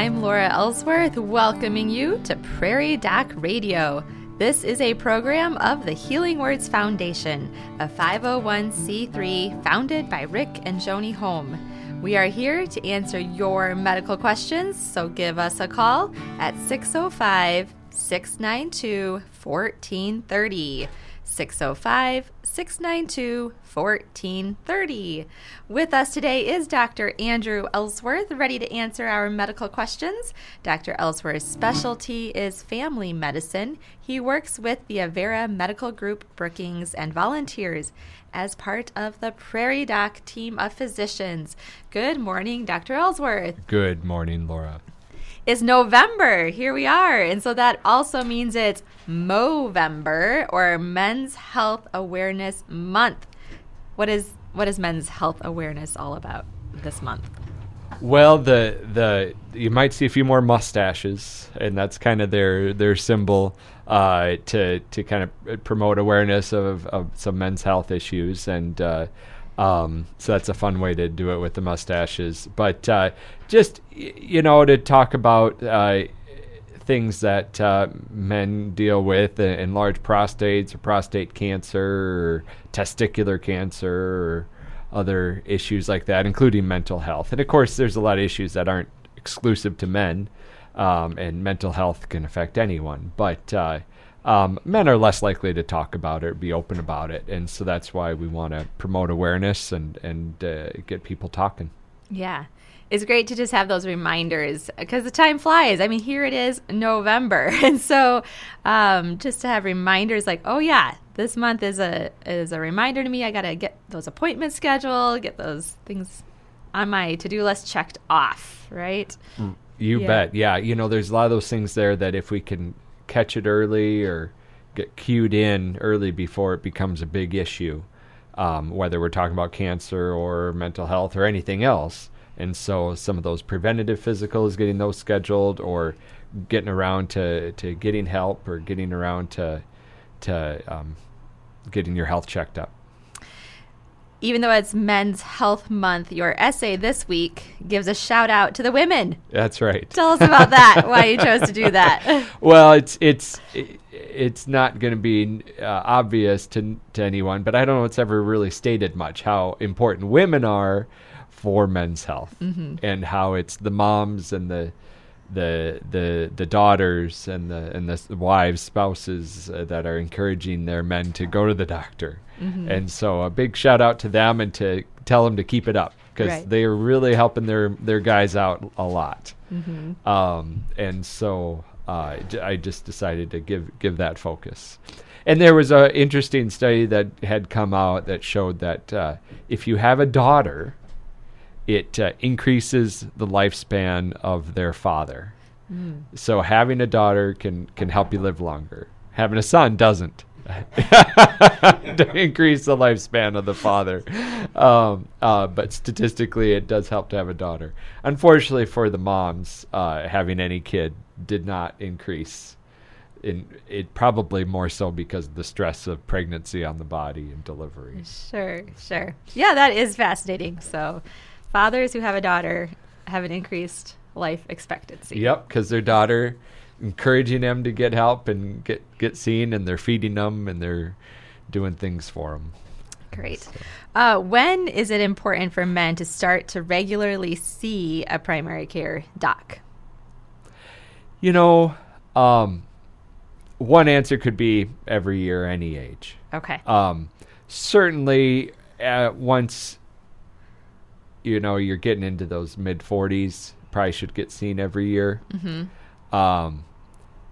I'm Laura Ellsworth, welcoming you to Prairie Doc Radio. This is a program of the Healing Words Foundation, a 501c3 founded by Rick and Joni Holm. We are here to answer your medical questions, so give us a call at 605 692 1430. 605 692 1430. With us today is Dr. Andrew Ellsworth, ready to answer our medical questions. Dr. Ellsworth's specialty is family medicine. He works with the Avera Medical Group Brookings and volunteers as part of the Prairie Doc team of physicians. Good morning, Dr. Ellsworth. Good morning, Laura is November. Here we are. And so that also means it's Movember or Men's Health Awareness Month. What is what is Men's Health Awareness all about this month? Well, the the you might see a few more mustaches, and that's kind of their their symbol uh, to to kind of promote awareness of, of some men's health issues, and uh, um, so that's a fun way to do it with the mustaches. But uh, just you know to talk about uh, things that uh, men deal with, enlarged prostates or prostate cancer or testicular cancer or other issues like that, including mental health. And of course, there's a lot of issues that aren't exclusive to men, um, and mental health can affect anyone. But uh, um, men are less likely to talk about it, be open about it, and so that's why we want to promote awareness and and uh, get people talking. Yeah, it's great to just have those reminders because the time flies. I mean, here it is November, and so um, just to have reminders like, oh yeah, this month is a is a reminder to me. I got to get those appointments scheduled, get those things on my to do list checked off. Right. Mm, you yeah. bet. Yeah. You know, there's a lot of those things there that if we can catch it early or get cued in early before it becomes a big issue, um, whether we're talking about cancer or mental health or anything else and so some of those preventative physicals, getting those scheduled, or getting around to, to getting help, or getting around to to um, getting your health checked up. Even though it's Men's Health Month, your essay this week gives a shout out to the women. That's right. Tell us about that. why you chose to do that? well, it's it's it's not going to be uh, obvious to to anyone, but I don't know it's ever really stated much how important women are for men's health mm-hmm. and how it's the moms and the the the the daughters and the and the wives spouses uh, that are encouraging their men to go to the doctor mm-hmm. and so a big shout out to them and to tell them to keep it up because right. they are really helping their their guys out a lot mm-hmm. um, and so uh, I just decided to give give that focus and there was an interesting study that had come out that showed that uh, if you have a daughter it uh, increases the lifespan of their father. Mm. So having a daughter can can help you live longer. Having a son doesn't. to increase the lifespan of the father, um, uh, but statistically, it does help to have a daughter. Unfortunately, for the moms, uh, having any kid did not increase in it probably more so because of the stress of pregnancy on the body and delivery. Sure, sure. Yeah, that is fascinating. So fathers who have a daughter have an increased life expectancy. Yep, because their daughter encouraging them to get help and get get seen, and they're feeding them and they're doing things for them. Great. So. Uh, when is it important for men to start to regularly see a primary care doc? You know, um, one answer could be every year, any age. Okay. Um, certainly, uh, once you know you're getting into those mid 40s probably should get seen every year mm-hmm. um,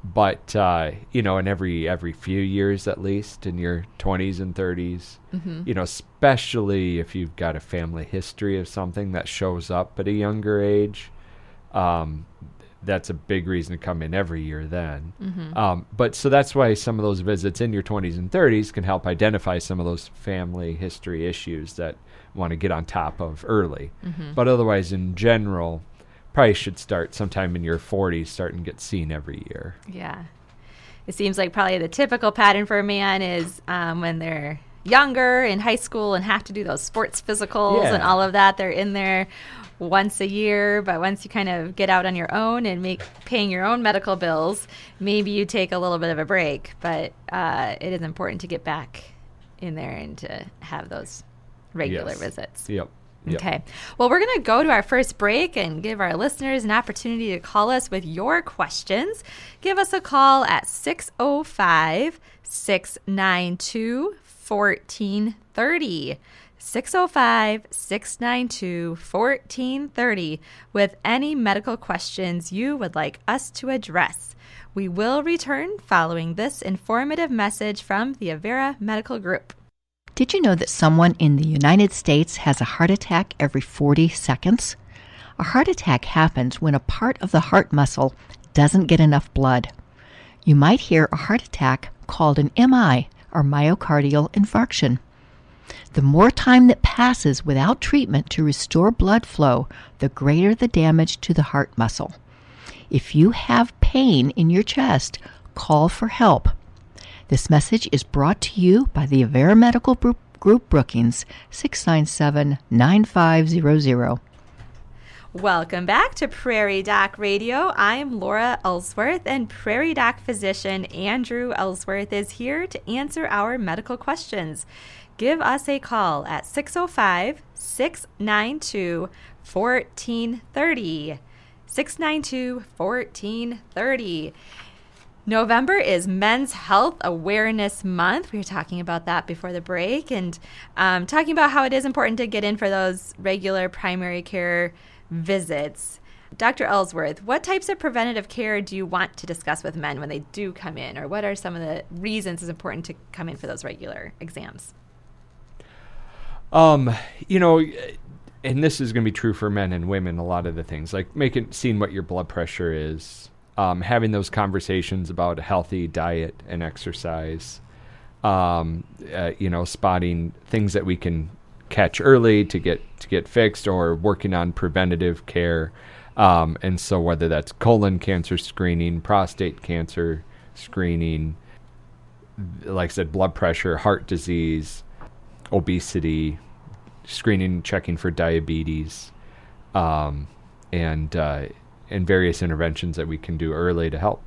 but uh, you know in every every few years at least in your 20s and 30s mm-hmm. you know especially if you've got a family history of something that shows up at a younger age um, that's a big reason to come in every year then. Mm-hmm. Um, but so that's why some of those visits in your 20s and 30s can help identify some of those family history issues that want to get on top of early. Mm-hmm. But otherwise, in general, probably should start sometime in your 40s, start and get seen every year. Yeah. It seems like probably the typical pattern for a man is um, when they're younger in high school and have to do those sports physicals yeah. and all of that, they're in there once a year, but once you kind of get out on your own and make paying your own medical bills, maybe you take a little bit of a break. But uh, it is important to get back in there and to have those regular Yes. visits. Yep. Yep. Okay. Well, we're going to go to our first break and give our listeners an opportunity to call us with your questions. Give us a call at 605 692 1430. 605 692 1430 with any medical questions you would like us to address. We will return following this informative message from the Avera Medical Group. Did you know that someone in the United States has a heart attack every 40 seconds? A heart attack happens when a part of the heart muscle doesn't get enough blood. You might hear a heart attack called an MI or myocardial infarction. The more time that passes without treatment to restore blood flow, the greater the damage to the heart muscle. If you have pain in your chest, call for help. This message is brought to you by the Avera Medical Group, Group Brookings, 697 9500. Welcome back to Prairie Doc Radio. I'm Laura Ellsworth, and Prairie Doc physician Andrew Ellsworth is here to answer our medical questions. Give us a call at 605 692 1430. 692 1430. November is Men's Health Awareness Month. We were talking about that before the break and um, talking about how it is important to get in for those regular primary care visits. Dr. Ellsworth, what types of preventative care do you want to discuss with men when they do come in, or what are some of the reasons it's important to come in for those regular exams? Um, you know, and this is going to be true for men and women. A lot of the things like making, seeing what your blood pressure is, um, having those conversations about a healthy diet and exercise. Um, uh, you know, spotting things that we can catch early to get to get fixed, or working on preventative care. Um, and so, whether that's colon cancer screening, prostate cancer screening, like I said, blood pressure, heart disease, obesity, screening, checking for diabetes, um, and uh, and various interventions that we can do early to help.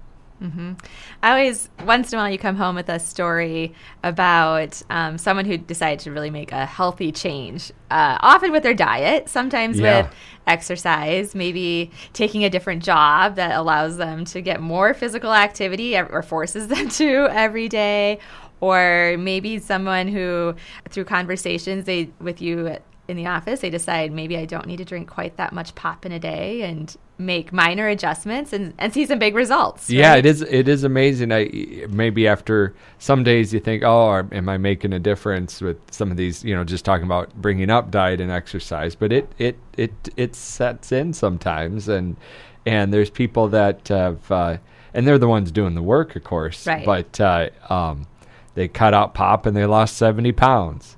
I always, once in a while, you come home with a story about um, someone who decided to really make a healthy change, uh, often with their diet, sometimes Yeah. with exercise, maybe taking a different job that allows them to get more physical activity or forces them to every day. Or maybe someone who, through conversations they with you in the office, they decide maybe I don't need to drink quite that much pop in a day and make minor adjustments and, and see some big results. Yeah, it is. It is amazing. I maybe after some days you think, oh, am I making a difference with some of these? You know, just talking about bringing up diet and exercise, but it it it it sets in sometimes, and and there's people that have, uh, and they're the ones doing the work, of course. Right. But uh, um, they cut out pop and they lost seventy pounds.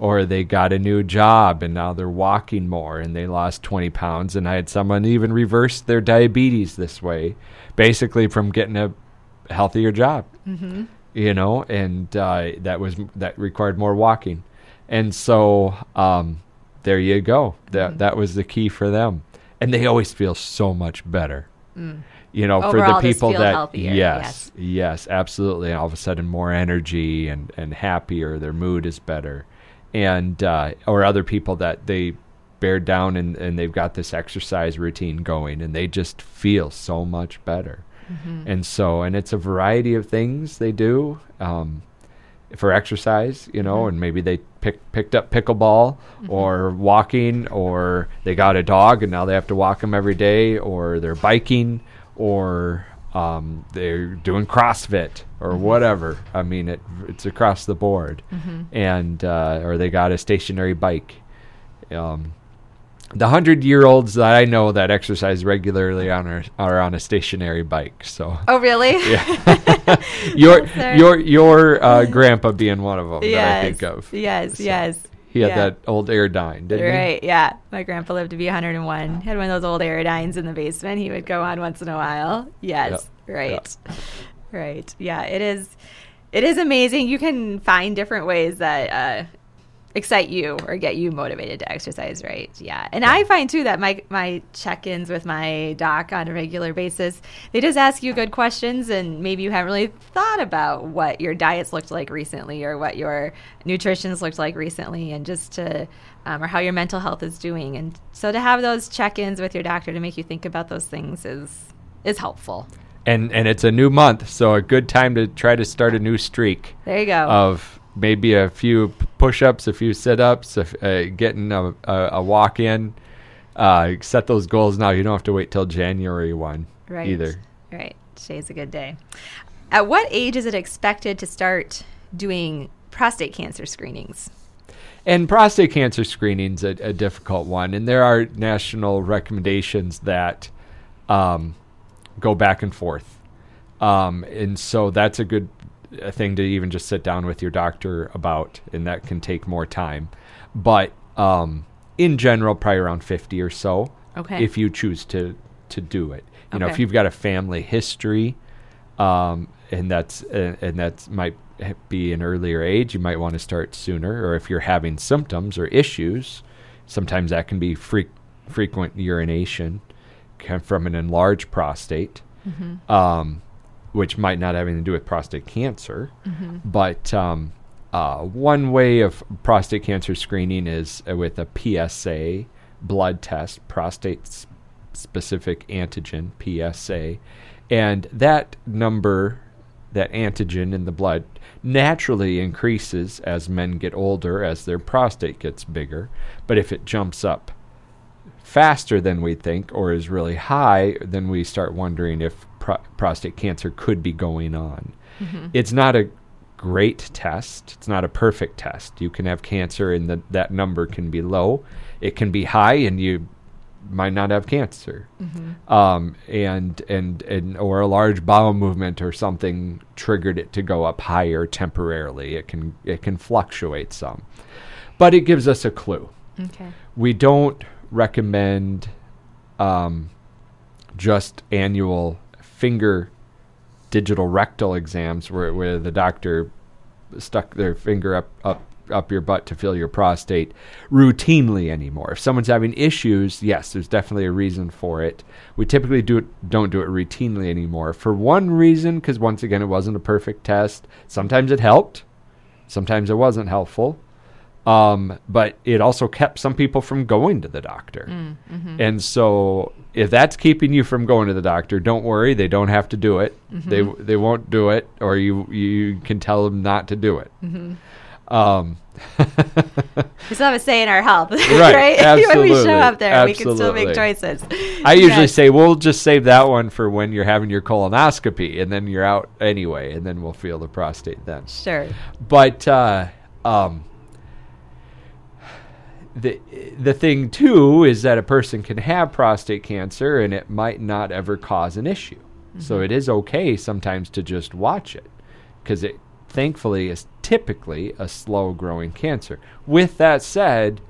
Or they got a new job and now they're walking more and they lost 20 pounds. And I had someone even reverse their diabetes this way, basically from getting a healthier job, mm-hmm. you know, and uh, that was that required more walking. And so um, there you go. That that was the key for them, and they always feel so much better. You know, for the people that healthier, yes, yes, absolutely. And all of a sudden, more energy and and happier. Their mood is better, and uh, or other people that they bear down and and they've got this exercise routine going, and they just feel so much better. And so, and it's a variety of things they do. Um, for exercise, you know, and maybe they pick, picked up pickleball or walking, or they got a dog and now they have to walk them every day, or they're biking, or um, they're doing CrossFit or whatever. I mean, it, it's across the board, and uh, or they got a stationary bike. Um, the hundred year olds that I know that exercise regularly on are, are on a stationary bike. So Oh, really? yeah. your your your uh, grandpa being one of them that I think of. Yes, So, yes. He had Yeah. that old Airdyne, didn't he? Right, yeah. My grandpa lived to be 101. He Had one of those old Airdynes in the basement. He would go on once in a while. Yes, Yep, right. Right. Yeah, it is it is amazing. You can find different ways that uh excite you or get you motivated to exercise, right? Yeah. And I find too that my my check-ins with my doc on a regular basis, they just ask you good questions and maybe you haven't really thought about what your diets looked like recently or what your nutrition's looked like recently and just to um, or how your mental health is doing. And so to have those check-ins with your doctor to make you think about those things is is helpful. And and it's a new month, so a good time to try to start a new streak. There you go. Of maybe a few push-ups, a few sit-ups, uh, getting a, a, a walk in. Uh, set those goals now. You don't have to wait till January one right. either. Right. Today's a good day. At what age is it expected to start doing prostate cancer screenings? And prostate cancer screening's a, a difficult one, and there are national recommendations that um, go back and forth. Um, and so that's a good a thing to even just sit down with your doctor about, and that can take more time. But um, in general, probably around 50 or so. Okay. If you choose to to do it, you know, if you've got a family history, um, and that's uh, and that's might be an earlier age, you might want to start sooner. Or if you're having symptoms or issues, sometimes that can be fre- frequent urination from an enlarged prostate, um, which might not have anything to do with prostate cancer. But um, uh, one way of prostate cancer screening is uh, with a PSA blood test, prostate specific antigen, PSA. And that number, that antigen in the blood, naturally increases as men get older, as their prostate gets bigger. But if it jumps up faster than we think or is really high, then we start wondering if pro- prostate cancer could be going on. It's not a great test. It's not a perfect test. You can have cancer and the, that number can be low. It can be high and you might not have cancer. Um, and, and, and, or a large bowel movement or something triggered it to go up higher temporarily. It can, it can fluctuate some. But it gives us a clue Okay. we don't recommend um, just annual finger digital rectal exams where, where the doctor stuck their finger up, up up your butt to feel your prostate routinely anymore. If someone's having issues, yes, there's definitely a reason for it. We typically do it, don't do it routinely anymore for one reason because once again it wasn't a perfect test. Sometimes it helped, sometimes it wasn't helpful. Um, but it also kept some people from going to the doctor. And so if that's keeping you from going to the doctor, don't worry, they don't have to do it. They they won't do it or you you can tell them not to do it. Um, We still have a say in our health, right? Right, when we show up there, we can still make choices. I usually Yes. say we'll just save that one for when you're having your colonoscopy and then you're out anyway and then we'll feel the prostate then. Sure. But uh, um, the the thing too is that a person can have prostate cancer and it might not ever cause an issue. So mm-hmm. it is okay sometimes to just watch it because it thankfully is typically a slow growing cancer. With that said,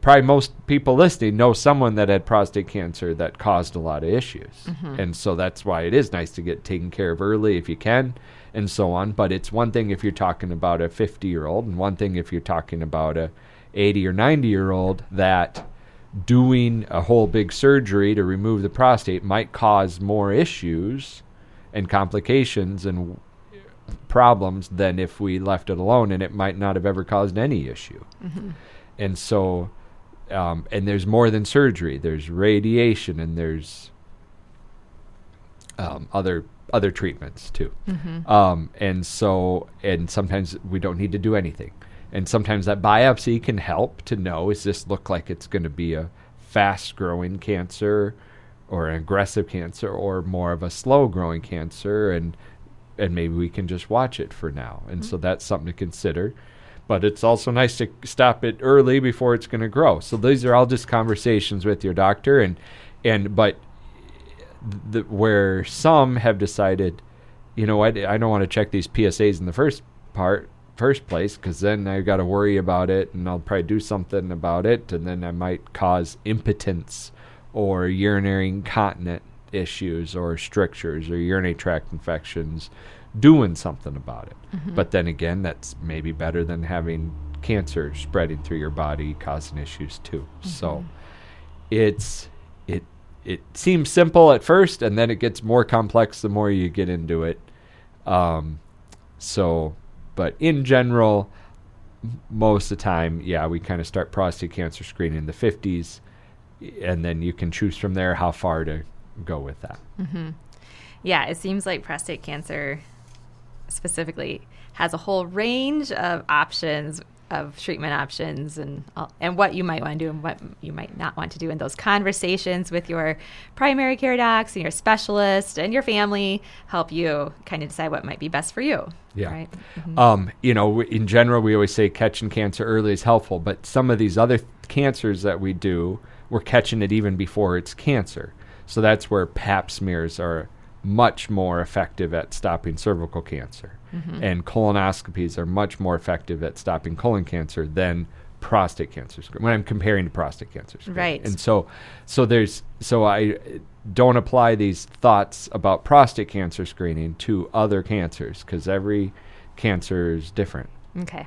probably most people listening know someone that had prostate cancer that caused a lot of issues. Mm-hmm. And so that's why it is nice to get taken care of early if you can and so on. But it's one thing if you're talking about a 50 year old, and one thing if you're talking about a 80 or 90 year old that doing a whole big surgery to remove the prostate might cause more issues and complications and problems than if we left it alone and it might not have ever caused any issue. And so, um, and there's more than surgery. There's radiation and there's um, other other treatments too. Um, and so, and sometimes we don't need to do anything. And sometimes that biopsy can help to know is this look like it's going to be a fast growing cancer or an aggressive cancer or more of a slow growing cancer and and maybe we can just watch it for now. And so mm-hmm. that's something to consider. But it's also nice to stop it early before it's going to grow. So these are all just conversations with your doctor and and but the, where some have decided, you know what, I don't want to check these PSAs in the first part, first place, because then I got to worry about it, and I'll probably do something about it, and then I might cause impotence or urinary incontinent issues or strictures or urinary tract infections. Doing something about it, but then again, that's maybe better than having cancer spreading through your body, causing issues too. So it's it it seems simple at first, and then it gets more complex the more you get into it. Um, so, but in general, most of the time, yeah, we kind of start prostate cancer screening in the 50s, and then you can choose from there how far to go with that. Mm-hmm. Yeah, it seems like prostate cancer specifically has a whole range of options of treatment options and and what you might want to do and what you might not want to do in those conversations with your primary care docs and your specialist and your family help you kind of decide what might be best for you. Yeah. Right. Um, you know, in general, we always say catching cancer early is helpful, but some of these other th- cancers that we do, we're catching it even before it's cancer. So that's where pap smears are much more effective at stopping cervical cancer. Mm-hmm. And colonoscopies are much more effective at stopping colon cancer than prostate cancer screen when I'm comparing to prostate cancer screening. Right. And so so there's so I don't apply these thoughts about prostate cancer screening to other cancers because every cancer is different. Okay.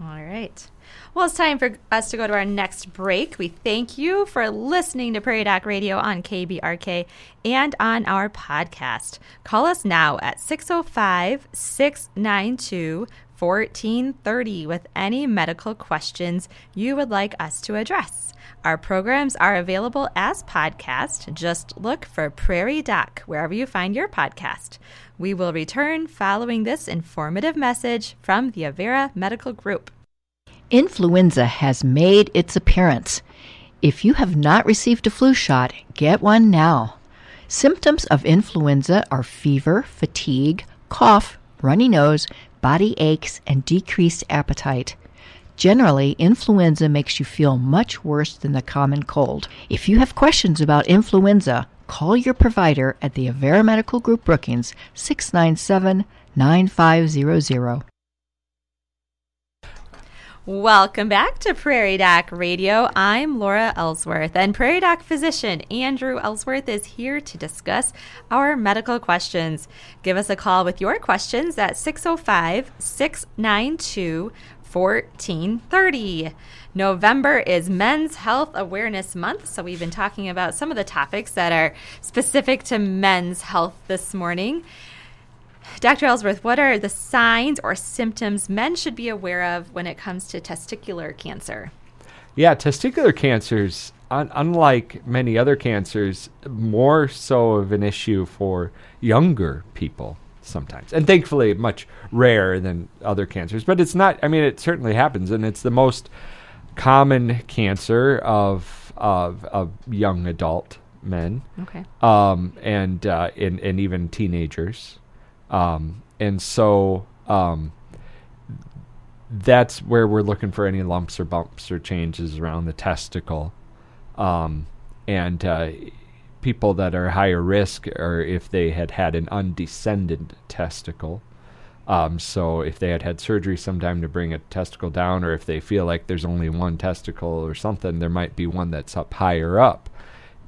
All right. Well, it's time for us to go to our next break. We thank you for listening to Prairie Doc Radio on KBRK and on our podcast. Call us now at 605 692 1430 with any medical questions you would like us to address. Our programs are available as podcast. Just look for Prairie Doc wherever you find your podcast. We will return following this informative message from the Avera Medical Group. Influenza has made its appearance. If you have not received a flu shot, get one now. Symptoms of influenza are fever, fatigue, cough, runny nose, body aches, and decreased appetite. Generally, influenza makes you feel much worse than the common cold. If you have questions about influenza, call your provider at the Avera Medical Group Brookings 697 9500. Welcome back to Prairie Doc Radio. I'm Laura Ellsworth, and Prairie Doc physician Andrew Ellsworth is here to discuss our medical questions. Give us a call with your questions at 605 692 1430. November is Men's Health Awareness Month, so we've been talking about some of the topics that are specific to men's health this morning. Dr. Ellsworth, what are the signs or symptoms men should be aware of when it comes to testicular cancer? Yeah, testicular cancers, un- unlike many other cancers, more so of an issue for younger people sometimes. And thankfully, much rarer than other cancers. But it's not, I mean, it certainly happens. And it's the most common cancer of, of, of young adult men Okay. um, and, uh, and, and even teenagers. Um, and so um, that's where we're looking for any lumps or bumps or changes around the testicle. Um, and uh, people that are higher risk are if they had had an undescended testicle. Um, so if they had had surgery sometime to bring a testicle down, or if they feel like there's only one testicle or something, there might be one that's up higher up,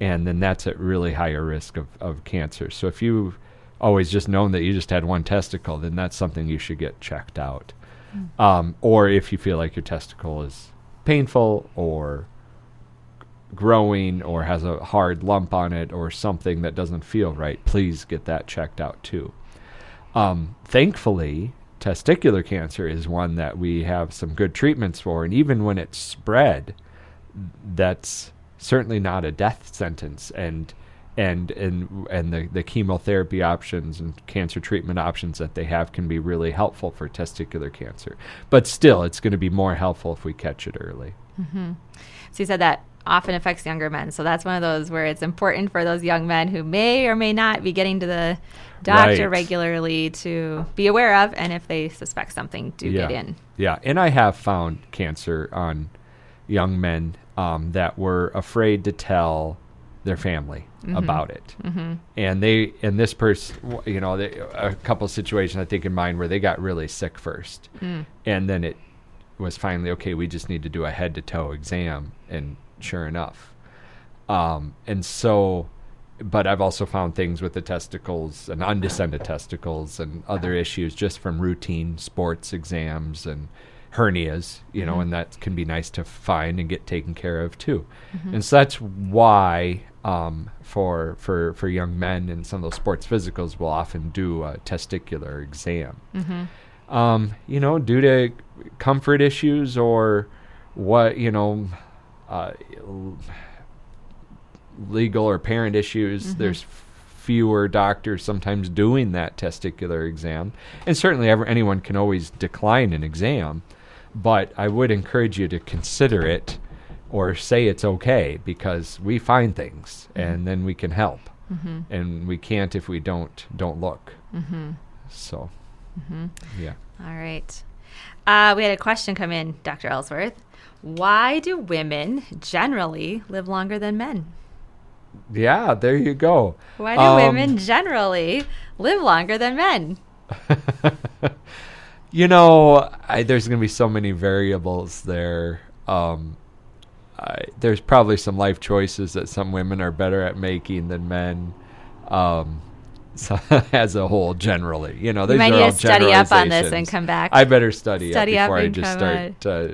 and then that's at really higher risk of, of cancer. So if you always just known that you just had one testicle, then that's something you should get checked out. Um, or if you feel like your testicle is painful or growing or has a hard lump on it or something that doesn't feel right, please get that checked out too. Um, thankfully, testicular cancer is one that we have some good treatments for, and even when it's spread, that's certainly not a death sentence. And and and and the, the chemotherapy options and cancer treatment options that they have can be really helpful for testicular cancer. But still, it's going to be more helpful if we catch it early. So you said that often affects younger men. So that's one of those where it's important for those young men who may or may not be getting to the doctor Right. regularly to be aware of, and if they suspect something, do yeah. get in. Yeah, and I have found cancer on young men um, that were afraid to tell their family about it, mm-hmm. and they and this person, you know, they, a couple situations I think in mind where they got really sick first, and then it was finally okay. We just need to do a head to toe exam, and sure enough, um, and so. But I've also found things with the testicles and undescended testicles and other issues just from routine sports exams and hernias, you know, and that can be nice to find and get taken care of too. And so that's why um, for for for young men and some of those sports physicals will often do a testicular exam. Um, you know, due to comfort issues or what you know, uh, legal or parent issues. There's fewer doctors sometimes doing that testicular exam, and certainly ever, anyone can always decline an exam. But I would encourage you to consider it or say it's okay because we find things and then we can help, and we can't if we don't don't look. So, yeah. All right. Uh, we had a question come in, Dr. Ellsworth. Why do women generally live longer than men? Yeah, there you go. Why do Um, women generally live longer than men? You know, I, there's going to be so many variables there. Um, I, there's probably some life choices that some women are better at making than men. Um, so as a whole, generally, you know, You might are need all to study up on this and come back. I better study, Study up up before I just start uh,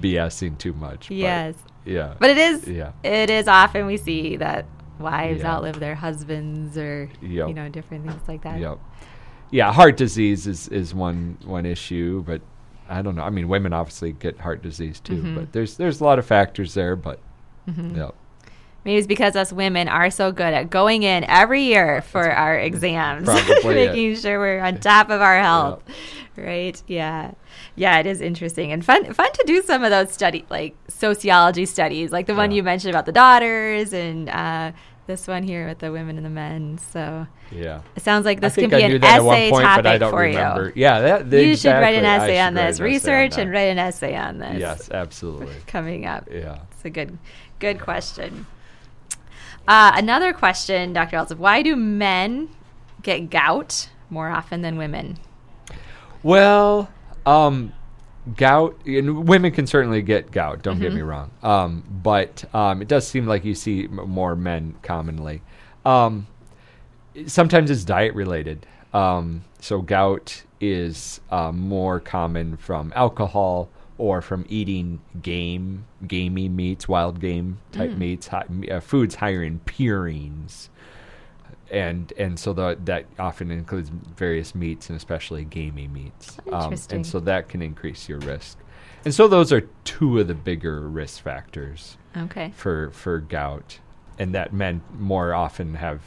BSing too much. but, yes. yeah. But it is Yeah. it is often we see that wives Yeah. outlive their husbands or Yep. you know, different things like that. Yep. Yeah, heart disease is, is one one issue, but I don't know. I mean, women obviously get heart disease too, Mm-hmm. but there's there's a lot of factors there. But yep. Maybe it's because us women are so good at going in every year for our exams, Probably it. making sure we're on top of our health. Right? Yeah. Yeah, it is interesting and fun fun to do some of those study like sociology studies, like the one Yeah. you mentioned about the daughters and uh, this one here with the women and the men. So yeah. it sounds like this could be an that at one essay point, topic but I don't for remember. you. Yeah, that You should write an exactly. I essay on this. essay on Research and write an essay on this. Yes, absolutely. Coming up. Yeah. It's a good, good question. Uh, another question, Dr. Elson. Why do men get gout more often than women? Well, um, gout. And women can certainly get gout. Don't Mm-hmm. get me wrong. Um, but um, it does seem like you see m- more men commonly. Um, sometimes it's diet related. Um, so gout is uh, more common from alcohol or from eating game, gamey meats, wild game type meats, hi, uh, foods higher in purines and and so the, that often includes various meats and especially gamey meats. Um, Interesting. and so that can increase your risk. And so those are two of the bigger risk factors Okay. for for gout, and that men more often have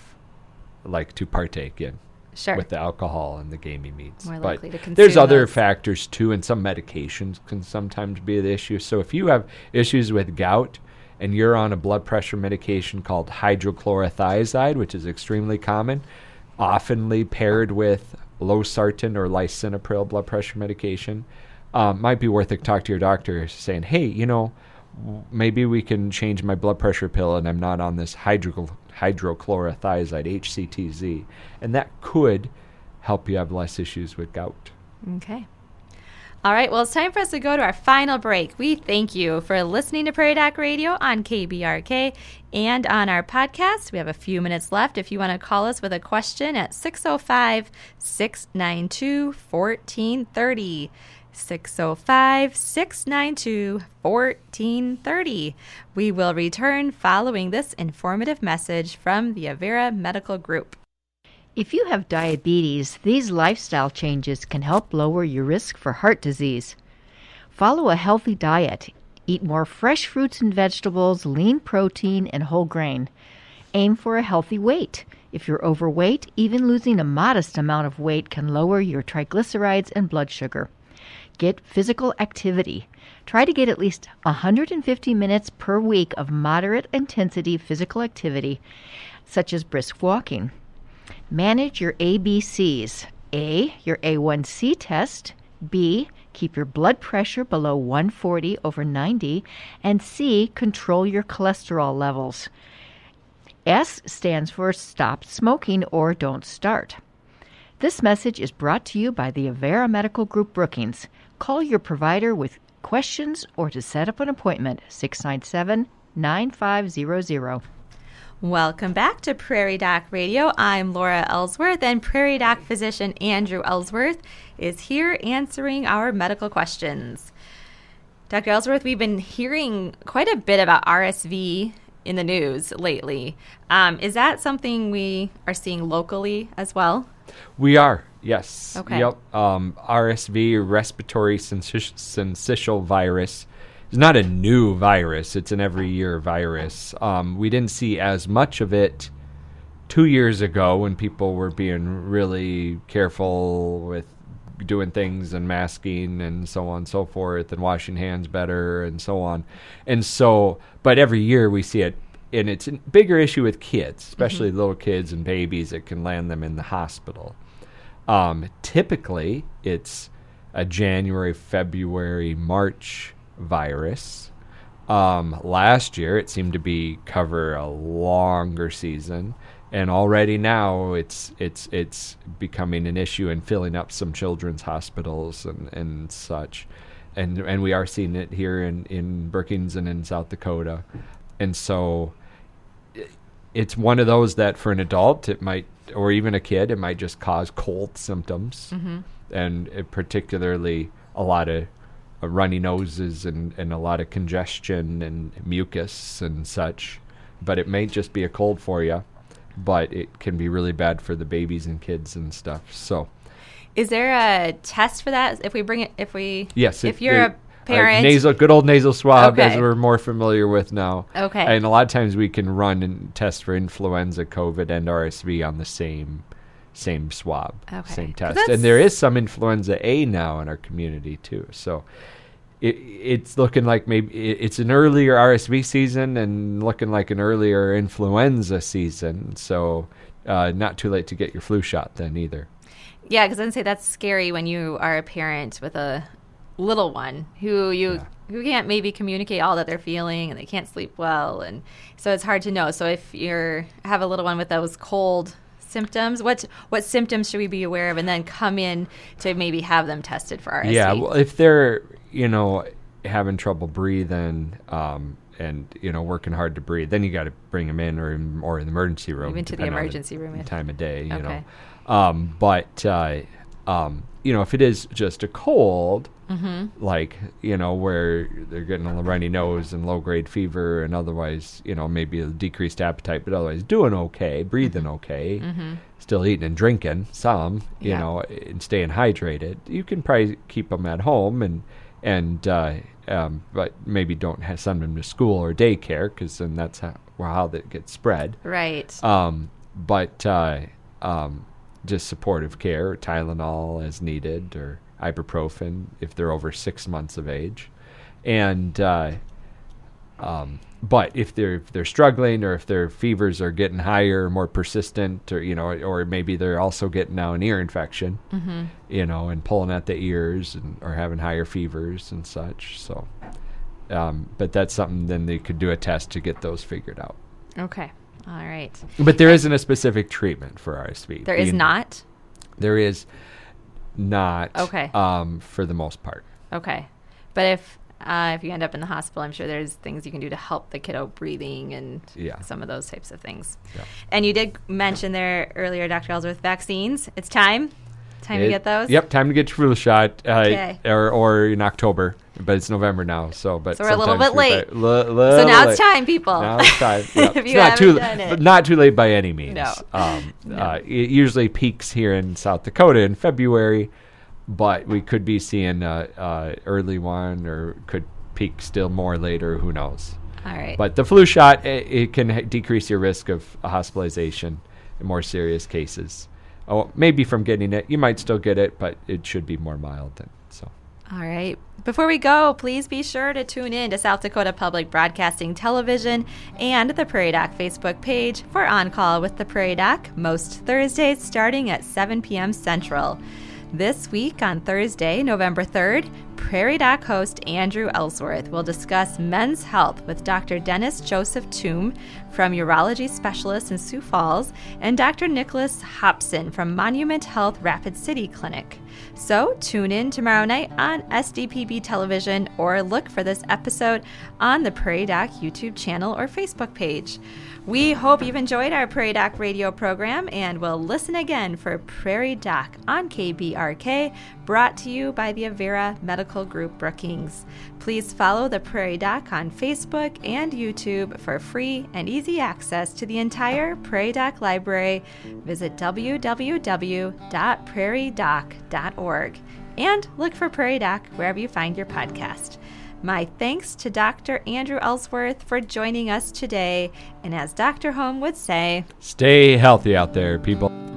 like to partake in Sure. with the alcohol and the gamey meats. More but likely to consume there's other those. factors too, and some medications can sometimes be the issue. So if you have issues with gout and you're on a blood pressure medication called hydrochlorothiazide, which is extremely common, oftenly paired with losartan or lisinopril blood pressure medication, um, might be worth it to talk to your doctor saying, hey, you know, maybe we can change my blood pressure pill and I'm not on this hydro- hydrochlorothiazide, HCTZ. And that could help you have less issues with gout. Okay. All right. Well, it's time for us to go to our final break. We thank you for listening to Prairie Doc Radio on KBRK and on our podcast. We have a few minutes left. If you want to call us with a question at 605 692 1430. 605 692 1430. We will return following this informative message from the Avera Medical Group. If you have diabetes, these lifestyle changes can help lower your risk for heart disease. Follow a healthy diet. Eat more fresh fruits and vegetables, lean protein, and whole grain. Aim for a healthy weight. If you're overweight, even losing a modest amount of weight can lower your triglycerides and blood sugar. Get physical activity. Try to get at least 150 minutes per week of moderate intensity physical activity, such as brisk walking. Manage your ABCs. A, your A1C test. B, keep your blood pressure below 140 over 90. And C, control your cholesterol levels. S stands for stop smoking or don't start. This message is brought to you by the Avera Medical Group Brookings. Call your provider with questions or to set up an appointment 697 9500. Welcome back to Prairie Doc Radio. I'm Laura Ellsworth, and Prairie Doc physician Andrew Ellsworth is here answering our medical questions. Dr. Ellsworth, we've been hearing quite a bit about RSV in the news lately. Um, is that something we are seeing locally as well? We are, yes. Okay. Yep. Um, RSV, respiratory syncytial virus, is not a new virus. It's an every year virus. Um, we didn't see as much of it two years ago when people were being really careful with doing things and masking and so on and so forth and washing hands better and so on. And so, but every year we see it. And it's a bigger issue with kids, especially Mm-hmm. little kids and babies. It can land them in the hospital. Um, typically, it's a January, February, March virus. Um, last year, it seemed to be cover a longer season, and already now it's it's it's becoming an issue and filling up some children's hospitals and, and such, and and we are seeing it here in in Brookings and in South Dakota, and so it's one of those that for an adult it might or even a kid it might just cause cold symptoms. And it particularly a lot of Uh, runny noses and, and a lot of congestion and mucus and such but it may just be a cold for you but it can be really bad for the babies and kids and stuff so Is there a test for that? If we bring it, if we, Yes, if it- you're it- a parent, nasal, good old nasal swab, as we're more familiar with now. Okay. and a lot of times we can run and test for influenza, COVID, and RSV on the same same swab, Okay. same test. And there is some influenza A now in our community too. So. It, it's looking like maybe it's an earlier RSV season and looking like an earlier influenza season. So, uh, not too late to get your flu shot then either. yeah, because I'd say that's scary when you are a parent with a little one who you Yeah. who can't maybe communicate all that they're feeling and they can't sleep well, and so it's hard to know. So if you're have a little one with those cold symptoms, what what symptoms should we be aware of, and then come in to maybe have them tested for RSV? Yeah, well, if they're you know having trouble breathing um, and you know working hard to breathe, then you got to bring them in or in, or in the emergency room. Even to the emergency room, yeah. time of day. You Okay. know, um, but uh, um, you know if it is just a cold. Mm-hmm. Like you know, where they're getting a runny nose and low grade fever, and otherwise, you know, maybe a decreased appetite, but otherwise doing okay, breathing okay, still eating and drinking some, you Mm-hmm. Yeah. know, and staying hydrated. You can probably keep them at home and and uh, um, but maybe don't have, send them to school or daycare because then that's how, how that gets spread. right. Um, but uh, um, just supportive care, Tylenol as needed, or ibuprofen if they're over six months of age, and uh, um, but if they're if they're struggling or if their fevers are getting higher, more persistent, or you know, or maybe they're also getting now an ear infection, you know, and pulling at the ears and or having higher fevers and such. So, um, but that's something then they could do a test to get those figured out. okay. All right. But there isn't a specific treatment for RSV. There is not. There is not. Okay. Um, for the most part. Okay, but if uh, if you end up in the hospital, I'm sure there's things you can do to help the kiddo breathing and Yeah. some of those types of things. Yeah. And you did mention there earlier, Dr. Ellsworth, vaccines. It's time. Time to get those. Yep, time to get your flu shot. Uh, Okay. Or or in October, but it's November now. So, but So we're a little bit late. li- So now it's time, people. Now it's time. Yep. if you not too, done it. not too late by any means. No. Um, No. uh, it usually peaks here in South Dakota in February, but we could be seeing uh, uh, early one or could peak still more later. Who knows? All right. But the flu shot, it, it can h- decrease your risk of a hospitalization in more serious cases. Oh, maybe from getting it, you might still get it, but it should be more mild. Than, so, All right. Before we go, please be sure to tune in to South Dakota Public Broadcasting Television and the Prairie Doc Facebook page for On Call with the Prairie Doc most Thursdays starting at 7 p.m. Central. This week on Thursday, November 3rd, Prairie Doc host Andrew Ellsworth will discuss men's health with Dr. Dennis Joseph Toom from Urology Specialist in Sioux Falls and Dr. Nicholas Hobson from Monument Health Rapid City Clinic. So tune in tomorrow night on SDPB television or look for this episode on the Prairie Doc YouTube channel or Facebook page. We hope you've enjoyed our Prairie Doc radio program and will listen again for Prairie Doc on KBRK, brought to you by the Avera Medical Group Brookings. Please follow the Prairie Doc on Facebook and YouTube for free and easy access to the entire Prairie Doc library. Visit www.prairiedoc.org and look for Prairie Doc wherever you find your podcast. My thanks to Dr. Andrew Ellsworth for joining us today. And as Dr. Holm would say, stay healthy out there, people.